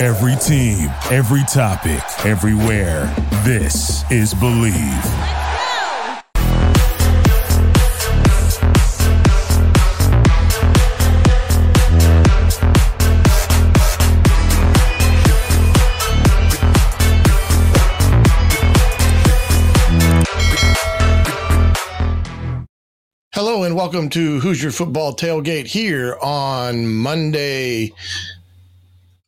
Every team, every topic, everywhere. This is BLEAV. Hello and welcome to Hoosier Football Tailgate here on Monday,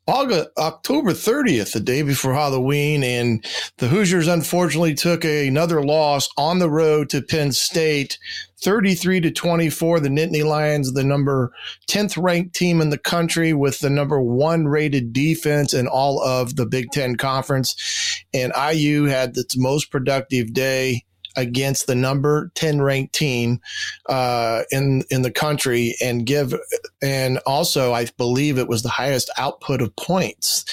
August, October 30th, the day before Halloween. And the Hoosiers unfortunately took another loss on the road to Penn State, 33 to 24. The Nittany Lions, the number 10th ranked team in the country with the number one rated defense in all of the Big Ten Conference. And IU had its most productive day against the number 10 ranked team uh, in in the country and give and also I believe it was the highest output of points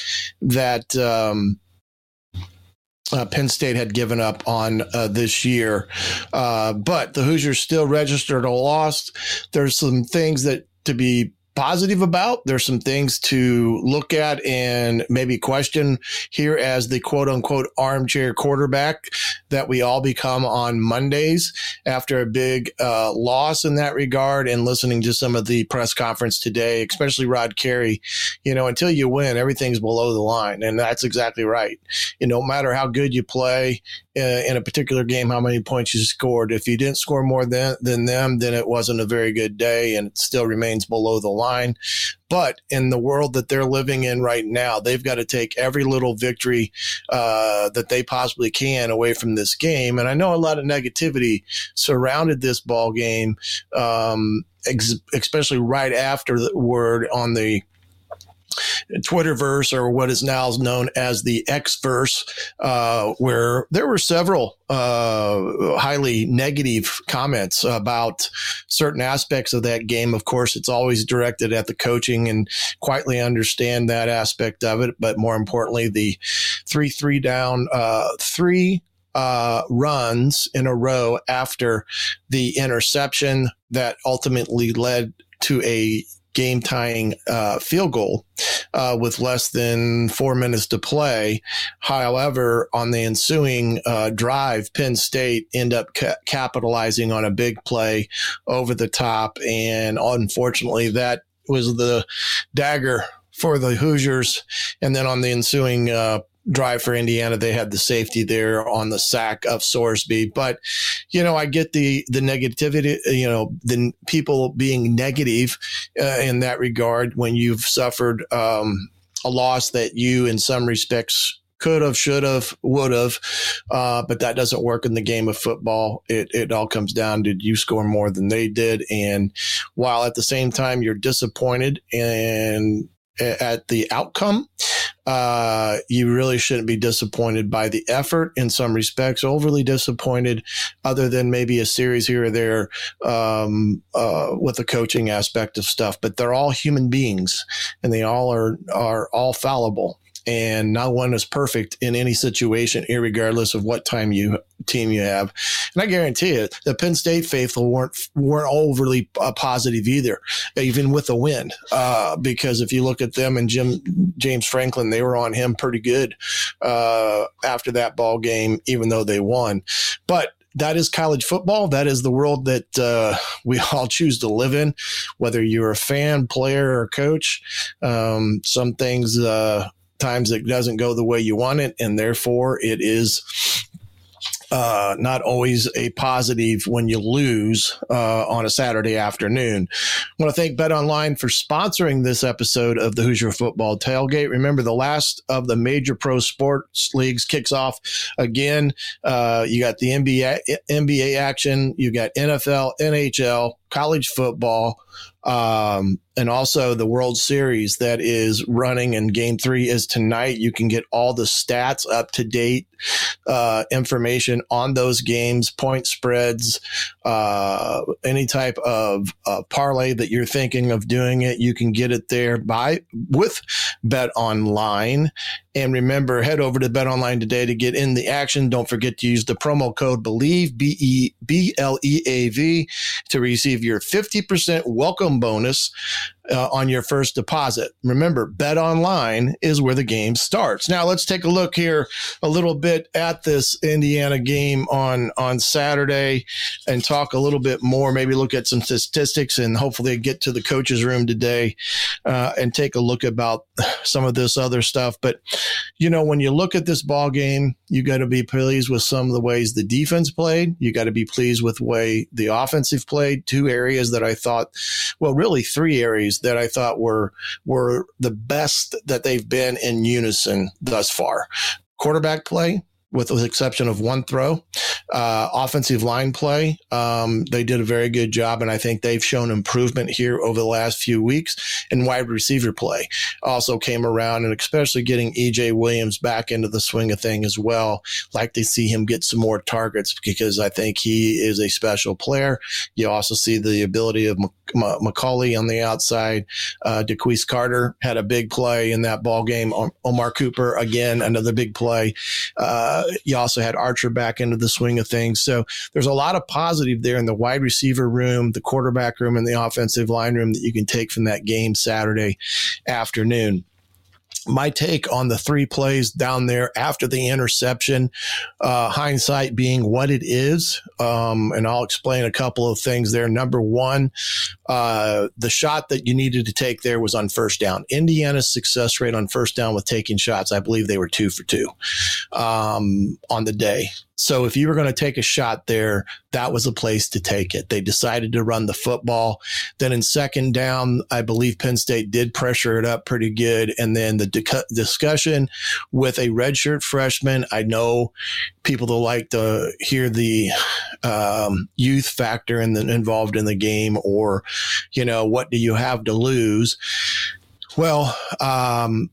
that um, uh, Penn State had given up on uh, this year. Uh, but the Hoosiers still registered a loss. There's some things that to be positive about. There's some things to look at and maybe question here as the quote unquote armchair quarterback that we all become on Mondays after a big uh, loss in that regard. And listening to some of the press conference today, especially Rod Carey, you know, until you win, everything's below the line. And that's exactly right. You know, no matter how good you play, uh, in a particular game how many points you scored. If you didn't score more than, than them, then it wasn't a very good day and it still remains below the line. But in the world that they're living in right now, they've got to take every little victory uh, that they possibly can away from this game. And I know a lot of negativity surrounded this ball game, um, ex- especially right after the word on the Twitterverse or what is now known as the Xverse, uh, where there were several uh, highly negative comments about certain aspects of that game. Of course, it's always directed at the coaching and quietly understand that aspect of it. But more importantly, the three three down, uh, three uh, runs in a row after the interception that ultimately led to a game tying uh, field goal uh, with less than four minutes to play. However, on the ensuing uh, drive, Penn State end up ca- capitalizing on a big play over the top, and unfortunately, that was the dagger for the Hoosiers. And then on the ensuing uh, drive for Indiana. They had the safety there on the sack of Sorsby. But, you know, I get the, the negativity, you know, the people being negative uh, in that regard when you've suffered um, a loss that you, in some respects, could have, should have, would have, uh, but that doesn't work in the game of football. It, it all comes down to you score more than they did. And while at the same time you're disappointed and at the outcome, uh, you really shouldn't be disappointed by the effort in some respects, overly disappointed, other than maybe a series here or there um, uh, with the coaching aspect of stuff. But they're all human beings and they all are, are all fallible and not one is perfect in any situation, regardless of what time you team you have. And I guarantee you, the Penn State faithful weren't weren't overly uh, positive either, even with the win. Uh, because if you look at them and Jim James Franklin, they were on him pretty good uh, after that ball game, even though they won. But that is college football. That is the world that uh, we all choose to live in, whether you're a fan, player, or coach. Um, some things uh, times it doesn't go the way you want it, and therefore it is uh, not always a positive when you lose uh, on a Saturday afternoon. I want to thank Bet Online for sponsoring this episode of the Hoosier Football Tailgate. Remember, the last of the major pro sports leagues kicks off again. Uh, you got the NBA, NBA action, you got NFL, NHL, college football um, and also the World Series that is running and game three is tonight. You can get all the stats up to date uh, information on those games, point spreads, uh, any type of uh, parlay that you're thinking of doing it. You can get it there by with Bet Online. And remember, head over to Bet Online today to get in the action. Don't forget to use the promo code BELIEVE, B E B L E A V, to receive your 50% welcome bonus uh, on your first deposit. Remember, Bet Online is where the game starts. Now let's take a look here a little bit at this Indiana game on on Saturday and talk a little bit more. Maybe look at some statistics and hopefully get to the coaches room today uh, and take a look about some of this other stuff. But you know, when you look at this ball game, you got to be pleased with some of the ways the defense played. You got to be pleased with the way the offensive played. Two areas that I thought, well, really three areas that I thought were were the best that they've been in unison thus far. Quarterback play, with the exception of one throw. Uh, offensive line play, um, they did a very good job, and I think they've shown improvement here over the last few weeks. And wide receiver play also came around, and especially getting EJ Williams back into the swing of thing as well. Like to see him get some more targets because I think he is a special player. You also see the ability of McCulley on the outside. Uh, DeQuece Carter had a big play in that ball game. Omar Cooper again, another big play. Uh, you also had Archer back into the swing of things. So there's a lot of positive there in the wide receiver room, the quarterback room, and the offensive line room that you can take from that game Saturday afternoon my take on the three plays down there after the interception, uh, hindsight being what it is. Um, and I'll explain a couple of things there. Number one, uh, the shot that you needed to take there was on first down. Indiana's success rate on first down with taking shots, I believe they were two for two um, on the day. So if you were going to take a shot there, that was a place to take it. They decided to run the football. Then in second down, I believe Penn State did pressure it up pretty good. And then the discussion with a redshirt freshman. I know people like to hear the um, youth factor in the, involved in the game, or you know, what do you have to lose? Well, um,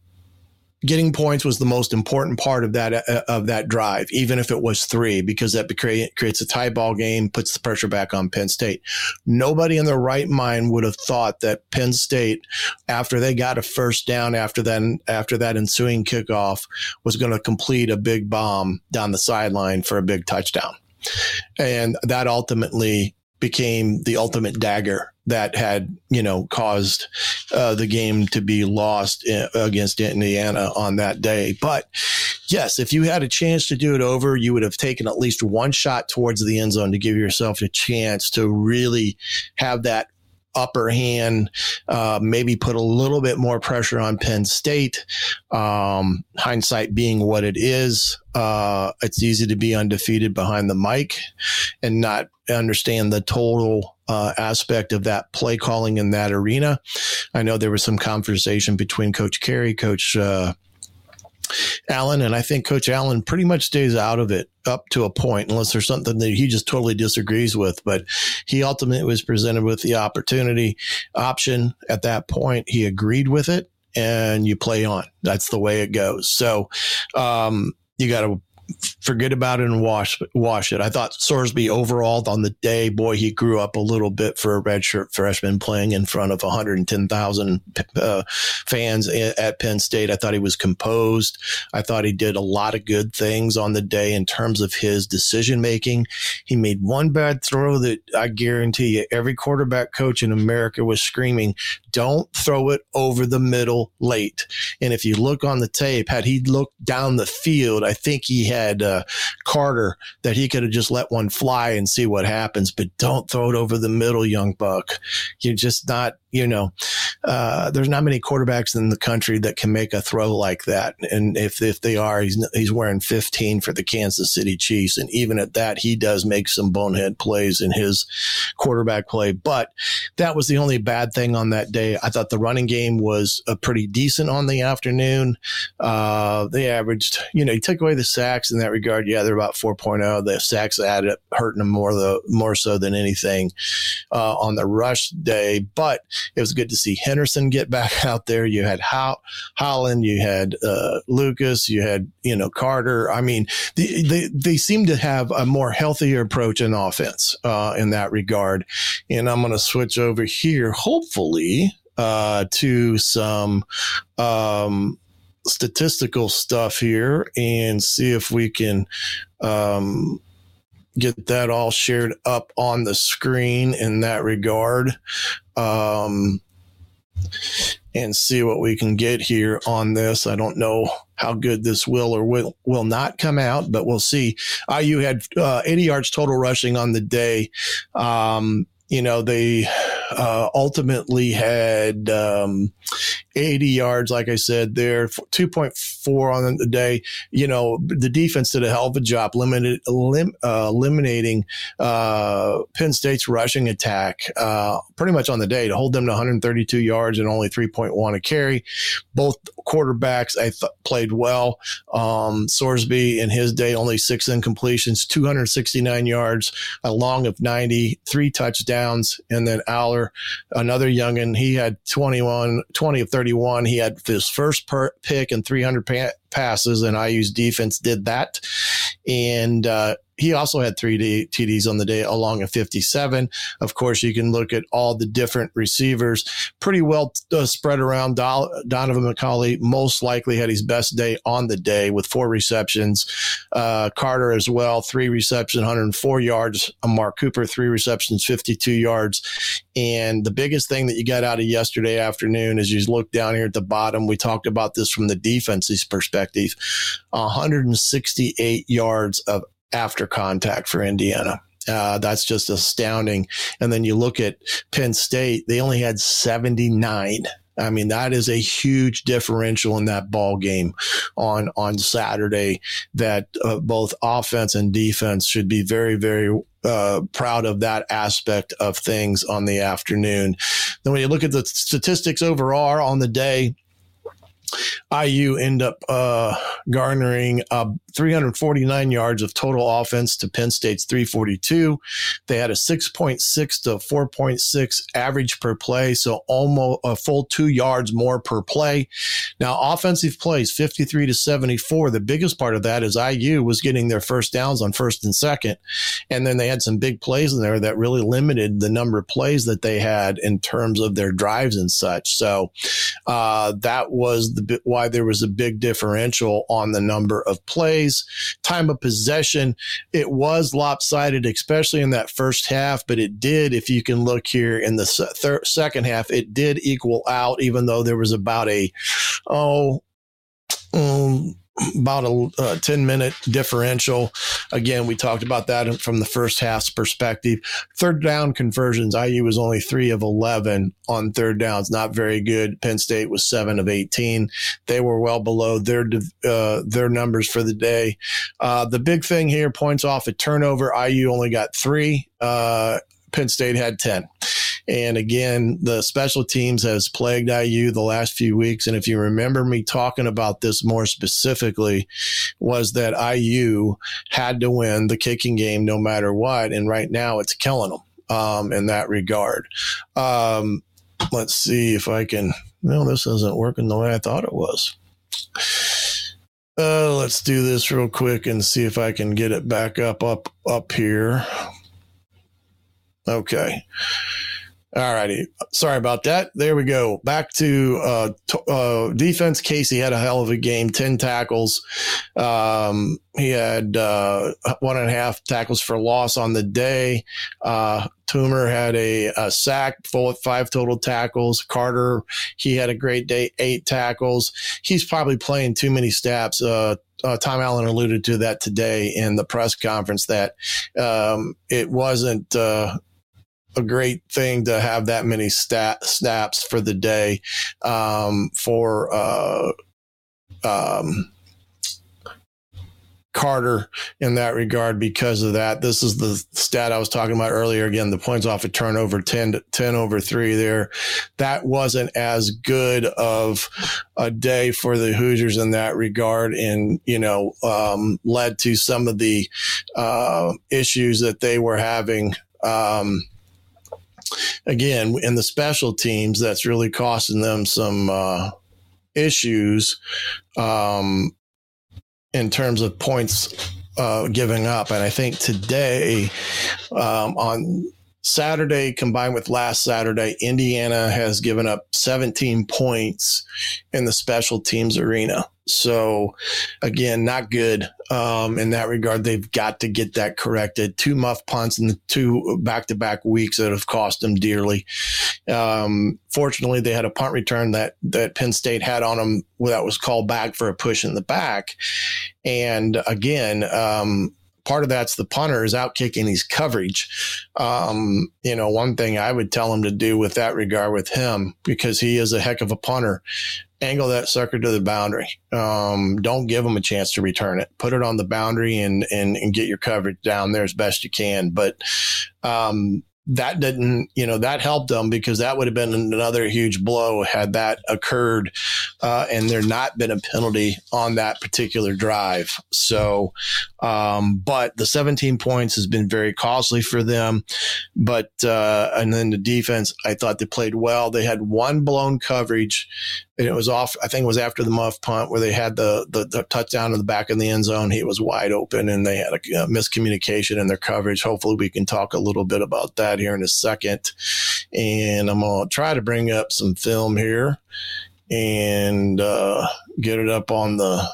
getting points was the most important part of that uh, of that drive, even if it was three, because that creates a tie ball game, puts the pressure back on Penn State. Nobody in their right mind would have thought that Penn State, after they got a first down after that after that ensuing kickoff, was going to complete a big bomb down the sideline for a big touchdown. And that ultimately became the ultimate dagger that had you know caused uh, the game to be lost in, against Indiana on that day. But yes, if you had a chance to do it over, you would have taken at least one shot towards the end zone to give yourself a chance to really have that upper hand, uh, maybe put a little bit more pressure on Penn State. Um, hindsight being what it is, uh, it's easy to be undefeated behind the mic and not understand the total uh, aspect of that play calling in that arena. I know there was some conversation between Coach Carey, Coach uh, Allen, and I think Coach Allen pretty much stays out of it up to a point, unless there's something that he just totally disagrees with. But he ultimately was presented with the opportunity option at that point. He agreed with it, and you play on. That's the way it goes. So um, you got to forget about it and wash wash it. I thought Sorsby overall on the day, boy, he grew up a little bit for a redshirt freshman playing in front of 110,000 uh, fans at Penn State. I thought he was composed. I thought he did a lot of good things on the day in terms of his decision making. He made one bad throw that I guarantee you every quarterback coach in America was screaming, "Don't throw it over the middle late." And if you look on the tape, had he looked down the field, I think he had had uh, Carter that he could have just let one fly and see what happens, but don't throw it over the middle, young buck. You're just not you know, uh, there's not many quarterbacks in the country that can make a throw like that. And if, if they are, he's, he's wearing 15 for the Kansas City Chiefs. And even at that, he does make some bonehead plays in his quarterback play. But that was the only bad thing on that day. I thought the running game was a pretty decent on the afternoon. Uh, they averaged, you know, he took away the sacks in that regard. Yeah, they're about 4.0. The sacks added up, hurting them more, the, more so than anything uh, on the rush day. But it was good to see Henderson get back out there. You had How- Howland, you had uh, Lucas, you had you know Carter. I mean, they, they they seem to have a more healthier approach in offense uh, in that regard. And I'm going to switch over here, hopefully, uh, to some. Um, statistical stuff here and see if we can um, get that all shared up on the screen in that regard. Um, and see what we can get here on this. I don't know how good this will or will will not come out, but we'll see. IU had uh, 80 yards total rushing on the day. Um, you know, they uh, ultimately had um, 80 yards, like I said, there, 2.4 on the day. You know, the defense did a hell of a job limited, elim, uh, eliminating uh, Penn State's rushing attack uh, pretty much on the day to hold them to 132 yards and only 3.1 a carry. Both quarterbacks, I th- played well. Um, Sorsby in his day, only six incompletions, 269 yards, a long of 90, three touchdowns. And then Allar, another youngin, he had 21, 20 of 31. He had his first pick and 300 pa- passes, and IU's defense did that. And uh, he also had three TDs on the day along a 57. Of course, you can look at all the different receivers pretty well uh, spread around. Donaven McCulley most likely had his best day on the day with four receptions. Uh, Carter as well, three receptions, 104 yards. Mark Cooper, three receptions, 52 yards. And the biggest thing that you got out of yesterday afternoon is you look down here at the bottom. We talked about this from the defense's perspective 168 yards of after contact for Indiana. Uh, that's just astounding. And then you look at Penn State, they only had 79. I mean, that is a huge differential in that ball game on, on Saturday that uh, both offense and defense should be very, very uh, proud of that aspect of things on the afternoon. Then when you look at the statistics overall on the day, IU end up uh, garnering uh, 349 yards of total offense to Penn State's 342. They had a 6.6 to 4.6 average per play, so almost a full two yards more per play. Now, offensive plays 53 to 74. The biggest part of that is IU was getting their first downs on first and second, and then they had some big plays in there that really limited the number of plays that they had in terms of their drives and such. So uh, that was the why there was a big differential on the number of plays. Time of possession, it was lopsided, especially in that first half, but it did, if you can look here in the third, second half, it did equal out, even though there was about a, oh, um, about a, a 10 minute differential. Again, we talked about that from the first half's perspective. Third down conversions, IU was only three of 11 on third downs, not very good. Penn State was seven of 18. They were well below their, uh, their numbers for the day. Uh, the big thing here points off a turnover. IU only got three. Uh, Penn State had 10. And again, the special teams has plagued IU the last few weeks. And if you remember me talking about this more specifically, was that IU had to win the kicking game no matter what. And right now it's killing them um, in that regard. Um, let's see if I can. No, this isn't working the way I thought it was. Uh, let's do this real quick and see if I can get it back up, up, up here. Okay. All righty. Sorry about that. There we go. Back to uh, t- uh, defense. Casey had a hell of a game, 10 tackles. Um, he had uh, one and a half tackles for loss on the day. Uh, Toomer had a, a sack, full of five total tackles. Carter, he had a great day, eight tackles. He's probably playing too many snaps. Uh, uh, Tom Allen alluded to that today in the press conference that um, it wasn't uh, a great thing to have that many stat, snaps for the day um, for uh, um, Carter in that regard because of that. This is the stat I was talking about earlier. Again, the points off a of turnover 10, to, 10 over three there. That wasn't as good of a day for the Hoosiers in that regard and, you know, um, led to some of the uh, issues that they were having. Um, again, in the special teams, that's really costing them some uh, issues um, in terms of points uh, giving up. And I think today um, on Saturday combined with last Saturday, Indiana has given up 17 points in the special teams arena. So, again, not good um, in that regard. They've got to get that corrected. Two muff punts in the two back to back weeks that have cost them dearly. Um, fortunately, they had a punt return that, that Penn State had on them that was called back for a push in the back. And again, um, part of that's the punter is out kicking his coverage. Um, you know, one thing I would tell him to do with that regard with him, because he is a heck of a punter, angle that sucker to the boundary. Um, don't give him a chance to return it. Put it on the boundary and, and, and get your coverage down there as best you can. But, um, that didn't, you know, that helped them because that would have been another huge blow had that occurred, uh, and there not been a penalty on that particular drive. So, um, but the 17 points has been very costly for them. But uh, and then the defense, I thought they played well. They had one blown coverage it was off. I think it was after the muff punt where they had the, the, the touchdown in the back of the end zone. He was wide open, and they had a, a, miscommunication in their coverage. Hopefully, we can talk a little bit about that here in a second. And I'm gonna try to bring up some film here and uh, get it up on the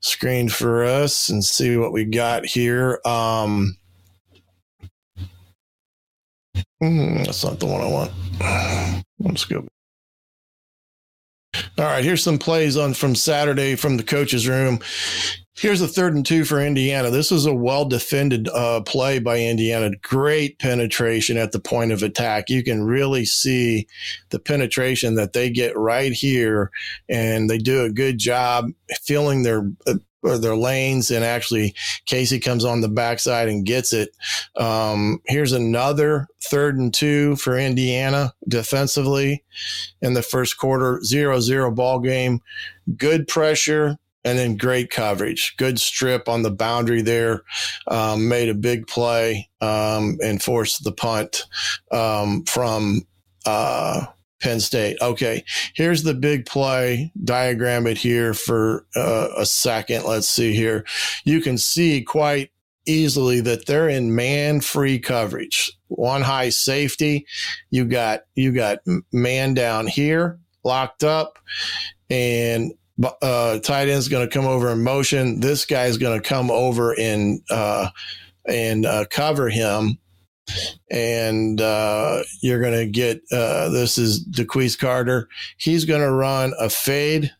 screen for us and see what we got here. Um, mm, that's not the one I want. Let's go all right, here's some plays on from Saturday from the coach's room. Here's a third and two for Indiana. This was a well defended uh, play by Indiana. Great penetration at the point of attack. You can really see the penetration that they get right here, and they do a good job filling their uh, or their lanes, and actually Casey comes on the backside and gets it. Um, here's another third and two for Indiana defensively in the first quarter, zero zero ball game. Good pressure, and then great coverage. Good strip on the boundary there. Um, made a big play um, and forced the punt um, from uh, Penn State. Okay, here's the big play. Diagram it here for uh, a second. Let's see here. You can see quite easily that they're in man free coverage. One high safety. You got you got man down here locked up, and uh, tight end's going to come over in motion. This guy's going to come over and uh, and uh, cover him and uh, you're going to get uh, this is DeQuece Carter. He's going to run a fade,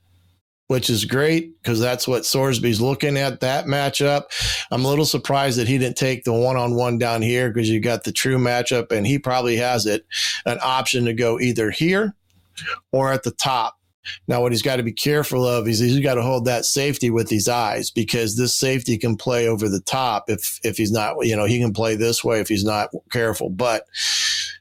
which is great because that's what Sorsby's looking at that matchup. I'm a little surprised that he didn't take the one on one down here because you got the true matchup, and he probably has it an option to go either here or at the top now, what he's got to be careful of is he's got to hold that safety with his eyes because this safety can play over the top if if he's not, you know, he can play this way if he's not careful. But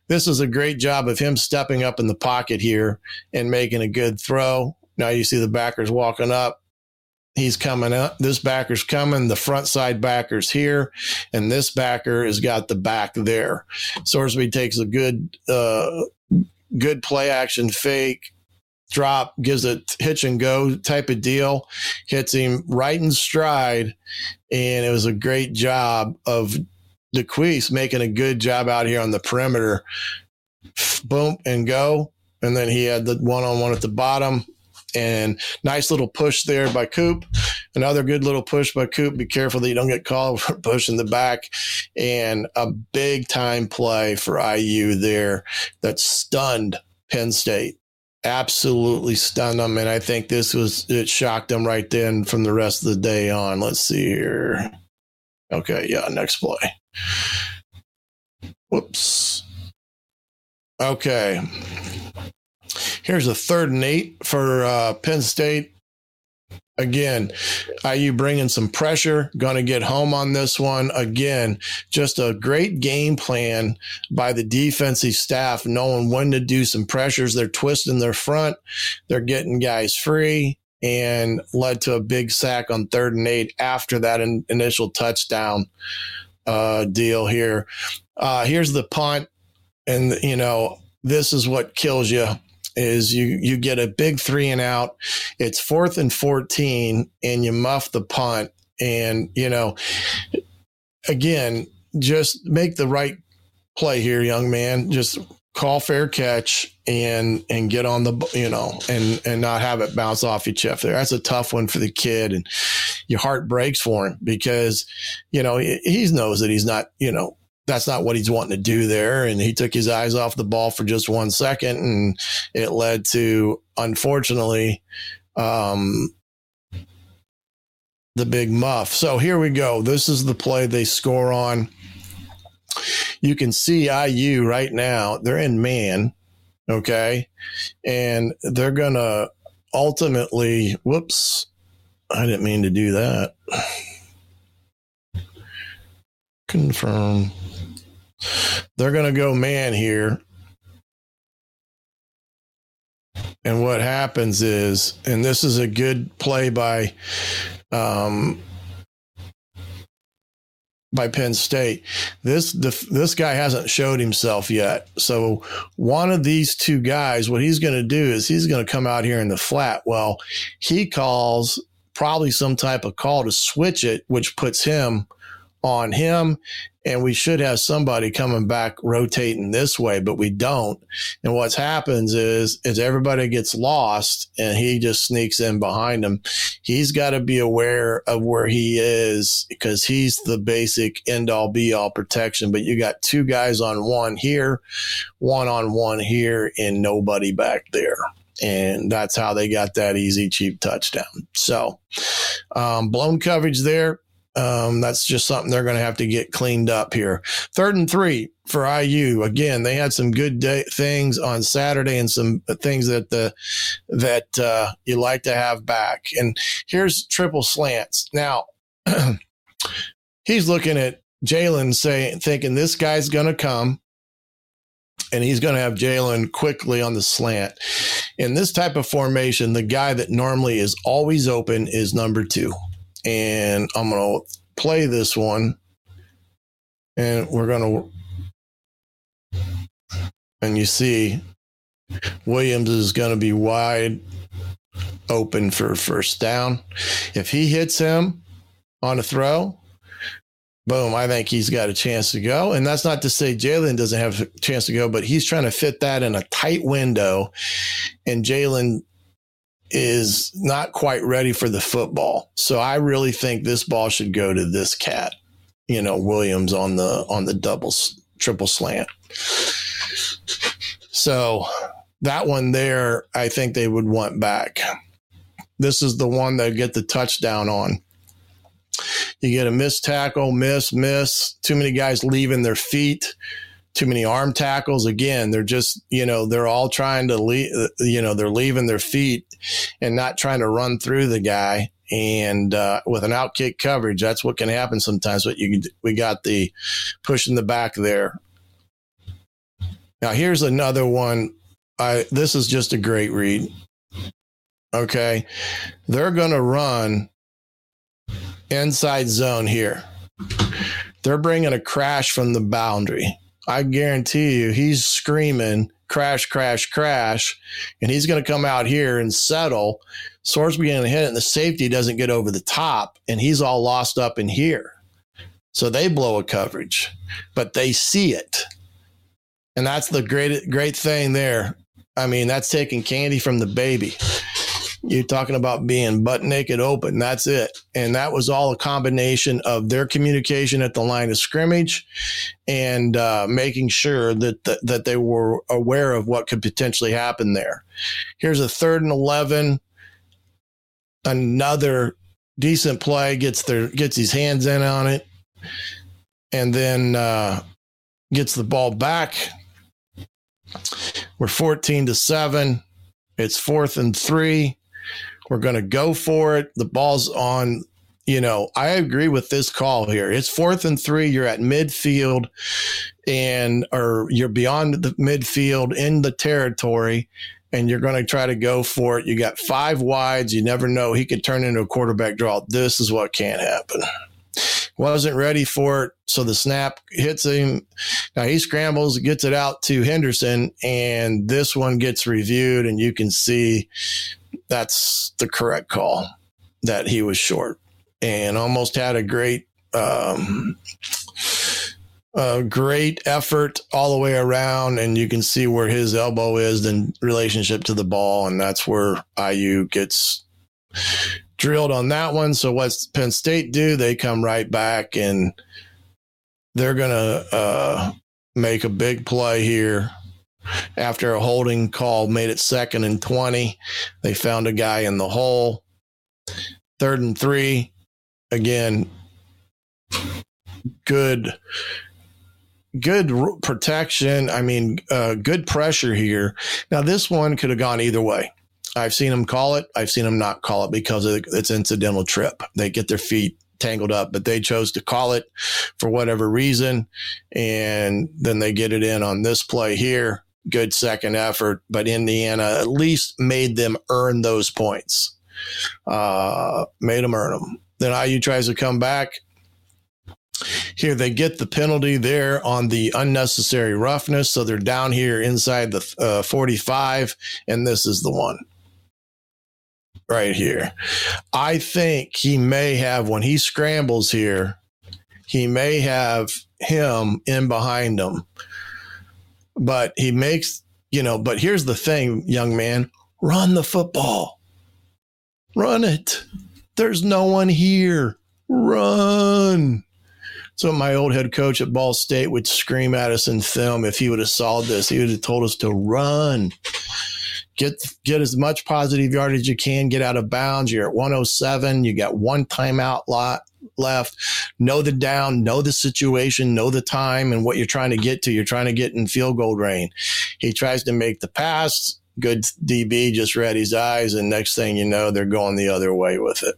this is a great job of him stepping up in the pocket here and making a good throw. Now you see the backers walking up. He's coming up. This backer's coming. The front side backer's here, and this backer has got the back there. Sorsby takes a good, uh, good play action fake drop, gives a hitch and go type of deal, hits him right in stride. And it was a great job of DeQuece making a good job out here on the perimeter. Boom and go. And then he had the one on one at the bottom. And nice little push there by Coop. Another good little push by Coop. Be careful that you don't get called for pushing the back. And a big time play for IU there that stunned Penn State absolutely stunned them. And I think this was, it shocked them right then from the rest of the day on. Let's see here. Okay. Yeah. Next play. Whoops. Okay. Here's a third and eight for uh, Penn State. Again, IU bringing some pressure, going to get home on this one. Again, just a great game plan by the defensive staff, knowing when to do some pressures. They're twisting their front, they're getting guys free, and led to a big sack on third and eight after that in, initial touchdown uh, deal here. Uh, here's the punt, and you know this is what kills you is you you get a big three and out. It's fourth and fourteen, and you muff the punt, and you know, again, just make the right play here, young man. Just call fair catch and and get on the you know and and not have it bounce off your chest there that's a tough one for the kid and your heart breaks for him because you know he, he knows that he's not you know that's not what he's wanting to do there and he took his eyes off the ball for just one second and it led to unfortunately um the big muff so here we go this is the play they score on you can see IU right now, they're in man, okay? And they're going to ultimately, whoops, I didn't mean to do that. Confirm. They're going to go man here. And what happens is, and this is a good play by um, by Penn State. This this guy hasn't showed himself yet. So one of these two guys, what he's going to do is he's going to come out here in the flat. Well, he calls probably some type of call to switch it, which puts him on him and we should have somebody coming back rotating this way, but we don't. And what happens is is everybody gets lost and he just sneaks in behind him. He's got to be aware of where he is because he's the basic end all be all protection. But you got two guys on one here, one on one here, and nobody back there. And that's how they got that easy, cheap touchdown. So, um, blown coverage there um, that's just something they're going to have to get cleaned up here. Third and three for IU. Again, they had some good day, things on Saturday and some things that the that uh, you like to have back. And here's triple slants. Now he's looking at Jalen saying, thinking this guy's going to come. And he's going to have Jalen quickly on the slant. In this type of formation, the guy that normally is always open is number two and I'm going to play this one and we're going to, and you see Williams is going to be wide open for first down. If he hits him on a throw, boom, I think he's got a chance to go. And that's not to say Jalen doesn't have a chance to go, but he's trying to fit that in a tight window. And Jalen is not quite ready for the football. So I really think this ball should go to this cat, you know, Williams on the on the double triple slant. So that one there, I think they would want back. This is the one that get the touchdown on. You get a miss tackle, miss, miss. Too many guys leaving their feet too many arm tackles. Again, they're just, you know, they're all trying to leave, you know, they're leaving their feet and not trying to run through the guy. And uh, with an out kick coverage, that's what can happen sometimes. But you, we got the push in the back there. Now here's another one. I this is just a great read. Okay, they're going to run inside zone here. They're bringing a crash from the boundary. I guarantee you he's screaming crash, crash, crash. And he's going to come out here and settle. Sword's beginning to hit it, and the safety doesn't get over the top, and he's all lost up in here. So they blow a coverage, but they see it. And that's the great, great thing there. I mean, that's taking candy from the baby. You're talking about being butt naked open. That's it. And that was all a combination of their communication at the line of scrimmage and uh, making sure that, that, that they were aware of what could potentially happen there. Here's a third and 11. Another decent play gets their gets his hands in on it and then uh, gets the ball back. We're 14 to 7. It's fourth and three. We're going to go for it. The ball's on. You know, I agree with this call here. It's fourth and three. You're at midfield and, or you're beyond the midfield in the territory and you're going to try to go for it. You got five wides. You never know. He could turn into a quarterback draw. This is what can't happen. Wasn't ready for it. So the snap hits him. Now he scrambles, gets it out to Henderson, and this one gets reviewed, and you can see that's the correct call that he was short and almost had a great um, a great effort all the way around, and you can see where his elbow is in relationship to the ball, and that's where IU gets drilled on that one. So what's Penn State do? They come right back and they're gonna uh, make a big play here. After a holding call made it second and 20, they found a guy in the hole. Third and three. Again, good good protection. I mean, uh, good pressure here. Now, this one could have gone either way. I've seen them call it. I've seen them not call it because it's incidental trip. They get their feet tangled up, but they chose to call it for whatever reason. And then they get it in on this play here. Good second effort, but Indiana at least made them earn those points. Uh, made them earn them. Then IU tries to come back. Here they get the penalty there on the unnecessary roughness. So they're down here inside the uh, 45, and this is the one right here. I think he may have, when he scrambles here, he may have him in behind him. But he makes, you know, but here's the thing, young man run the football, run it. There's no one here. Run. So my old head coach at Ball State would scream at us in film if he would have saw this. He would have told us to run get get as much positive yardage as you can, get out of bounds. You're at 107. You got one timeout lot left. Know the down, know the situation, know the time and what you're trying to get to. You're trying to get in field goal range. He tries to make the pass. Good DB just read his eyes, and next thing you know, they're going the other way with it.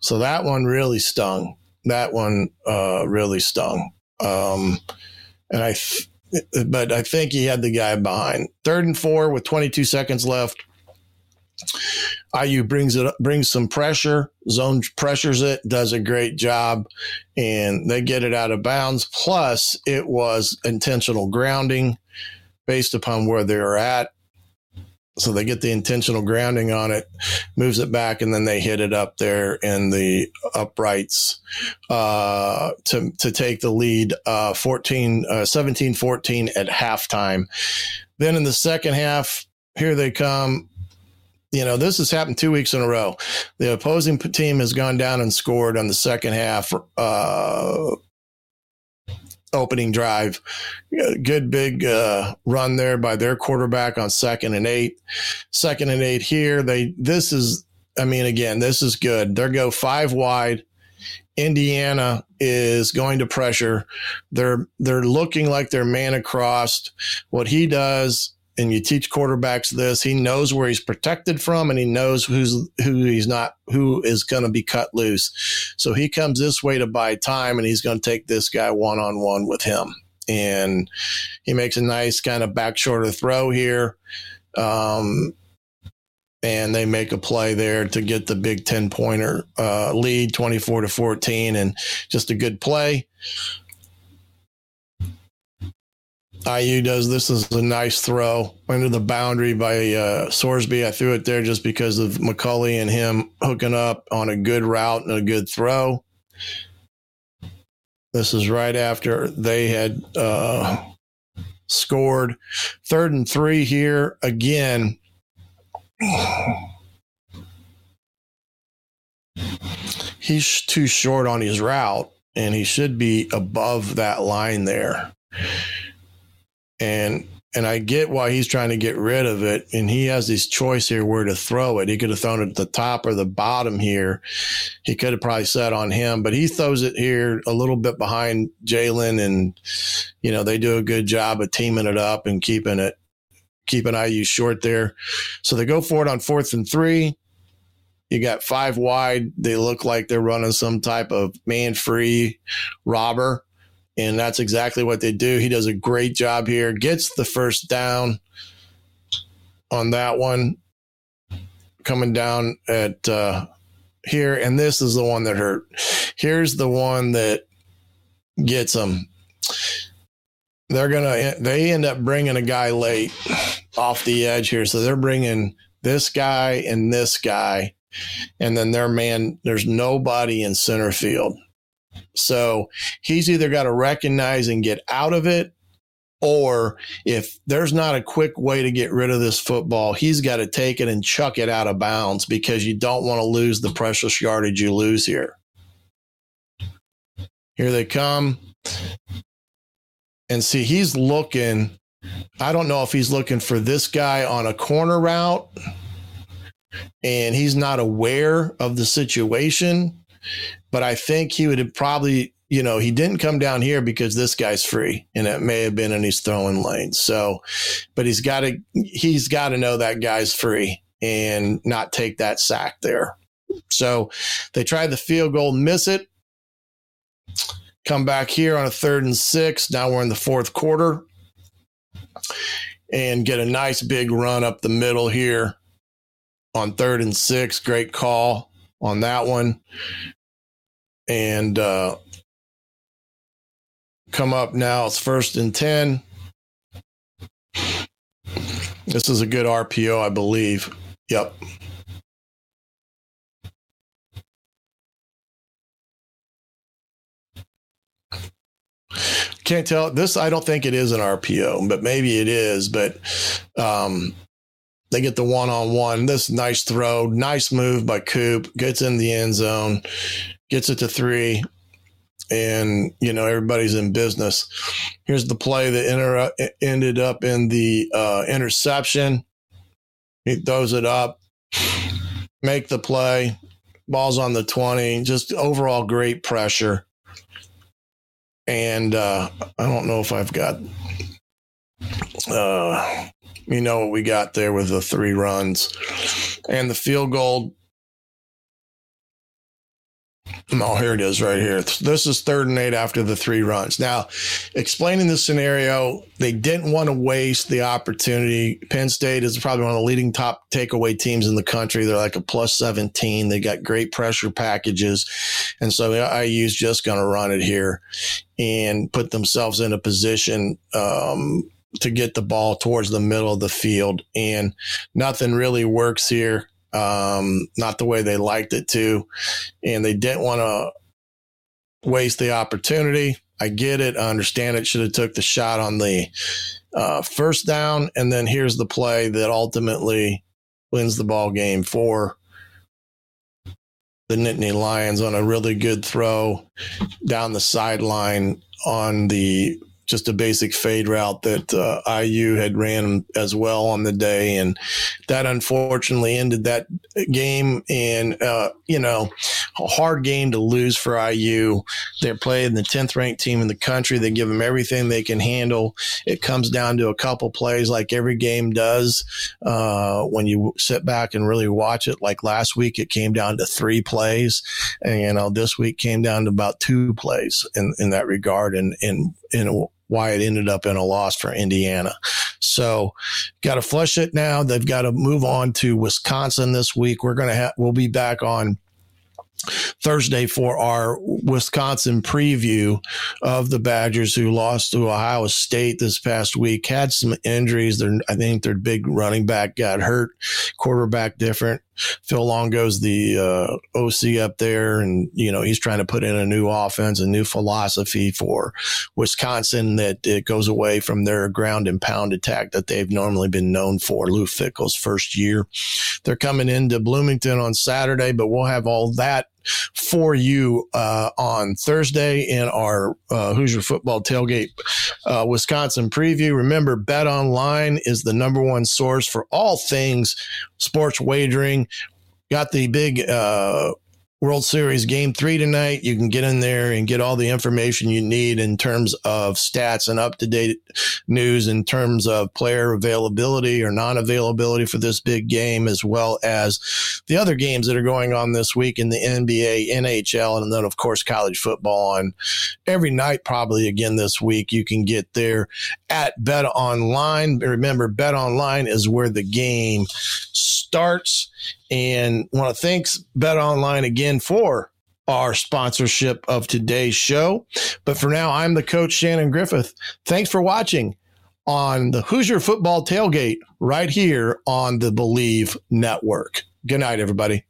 So that one really stung. That one uh, really stung. Um, and I, th- but I think he had the guy behind. Third and four with 22 seconds left. IU brings it brings some pressure, zone pressures it, does a great job, and they get it out of bounds. Plus, it was intentional grounding based upon where they're at. So they get the intentional grounding on it, moves it back, and then they hit it up there in the uprights uh, to to take the lead uh, 14, uh, 17 14 at halftime. Then in the second half, here they come. You know, this has happened two weeks in a row. The opposing team has gone down and scored on the second half uh, opening drive. Good big uh, run there by their quarterback on second and eight. Second and eight here. They this is I mean again this is good. They go five wide. Indiana is going to pressure. They're they're looking like they're man across. What he does and you teach quarterbacks this, he knows where he's protected from and he knows who's who he's not who is going to be cut loose. So he comes this way to buy time and he's going to take this guy one on one with him. And he makes a nice kind of back shorter throw here. Um, and they make a play there to get the big 10 pointer uh, lead 24 to 14 and just a good play. IU does this is a nice throw into the boundary by uh, Sorsby. I threw it there just because of McCulley and him hooking up on a good route and a good throw. This is right after they had uh, scored. Third and three here again. He's too short on his route, and he should be above that line there and and I get why he's trying to get rid of it. And he has this choice here where to throw it. He could have thrown it at the top or the bottom here. He could have probably set on him, but he throws it here a little bit behind Jalen. And, you know, they do a good job of teaming it up and keeping it, keeping IU short there. So they go for it on fourth and three. You got five wide. They look like they're running some type of man free robber and that's exactly what they do. He does a great job here, gets the first down on that one, coming down at uh, here. And this is the one that hurt. Here's the one that gets them. They're going to, they end up bringing a guy late off the edge here. So they're bringing this guy and this guy. And then their man, there's nobody in center field So he's either got to recognize and get out of it, or if there's not a quick way to get rid of this football, he's got to take it and chuck it out of bounds because you don't want to lose the precious yardage you lose here. Here they come. And see, he's looking. I don't know if he's looking for this guy on a corner route and he's not aware of the situation. But I think he would have probably, you know, he didn't come down here because this guy's free and it may have been in his throwing lane. So, but he's got to, he's got to know that guy's free and not take that sack there. So they tried the field goal, miss it. Come back here on a third and six. Now we're in the fourth quarter and get a nice big run up the middle here on third and six. Great call on that one. And uh, come up now. It's first and 10. This is a good RPO, I believe. Yep. Can't tell this. I don't think it is an RPO, but maybe it is. But um, they get the one on one. This nice throw, nice move by Coop, gets in the end zone, gets it to three, and you know everybody's in business. Here's the play that inter- ended up in the uh, interception. He throws it up, make the play. Ball's on the twenty. Just overall great pressure. And uh, I don't know if I've got uh, you know what we got there with the three runs and the field goal. Oh, here it is right here. This is third and eight after the three runs. Now, explaining the scenario, they didn't want to waste the opportunity. Penn State is probably one of the leading top takeaway teams in the country. They're like a plus 17. They got great pressure packages. And so IU is just going to run it here and put themselves in a position um, to get the ball towards the middle of the field. And nothing really works here. Um, not the way they liked it to. And they didn't want to waste the opportunity. I get it. I understand it. Should have took the shot on the uh, first down. And then here's the play that ultimately wins the ball game for the Nittany Lions on a really good throw down the sideline on the just a basic fade route that uh, IU had ran as well on the day, and that unfortunately ended that game. And uh, you know, a hard game to lose for IU. They're playing the tenth ranked team in the country. They give them everything they can handle. It comes down to a couple plays, like every game does. Uh, when you sit back and really watch it, like last week, it came down to three plays, and you know, this week came down to about two plays in in that regard, and and and why it ended up in a loss for Indiana. So, got to flush it now. They've got to move on to Wisconsin this week. We're going to have, we'll be back on Thursday for our Wisconsin preview of the Badgers who lost to Ohio State this past week. Had some injuries. They're, I think their big running back got hurt, quarterback different. Phil Longo's the uh, OC up there, and you know he's trying to put in a new offense, a new philosophy for Wisconsin that it goes away from their ground and pound attack that they've normally been known for. Luke Fickell's first year, they're coming into Bloomington on Saturday, but we'll have all that for you uh, on Thursday in our uh, Hoosier Football Tailgate uh, Wisconsin preview. Remember, Bet Online is the number one source for all things sports wagering. Got the big uh, World Series game three tonight. You can get in there and get all the information you need in terms of stats and up to date news in terms of player availability or non availability for this big game, as well as the other games that are going on this week in the NBA, NHL, and then, of course, college football on every night, probably again this week. You can get there at Bet Online. Remember, Bet Online is where the game starts. And want to thanks Bet Online again for our sponsorship of today's show. But for now, I'm the coach Shannon Griffith. Thanks for watching on the Hoosier Football Tailgate right here on the BLEAV Network. Good night, everybody.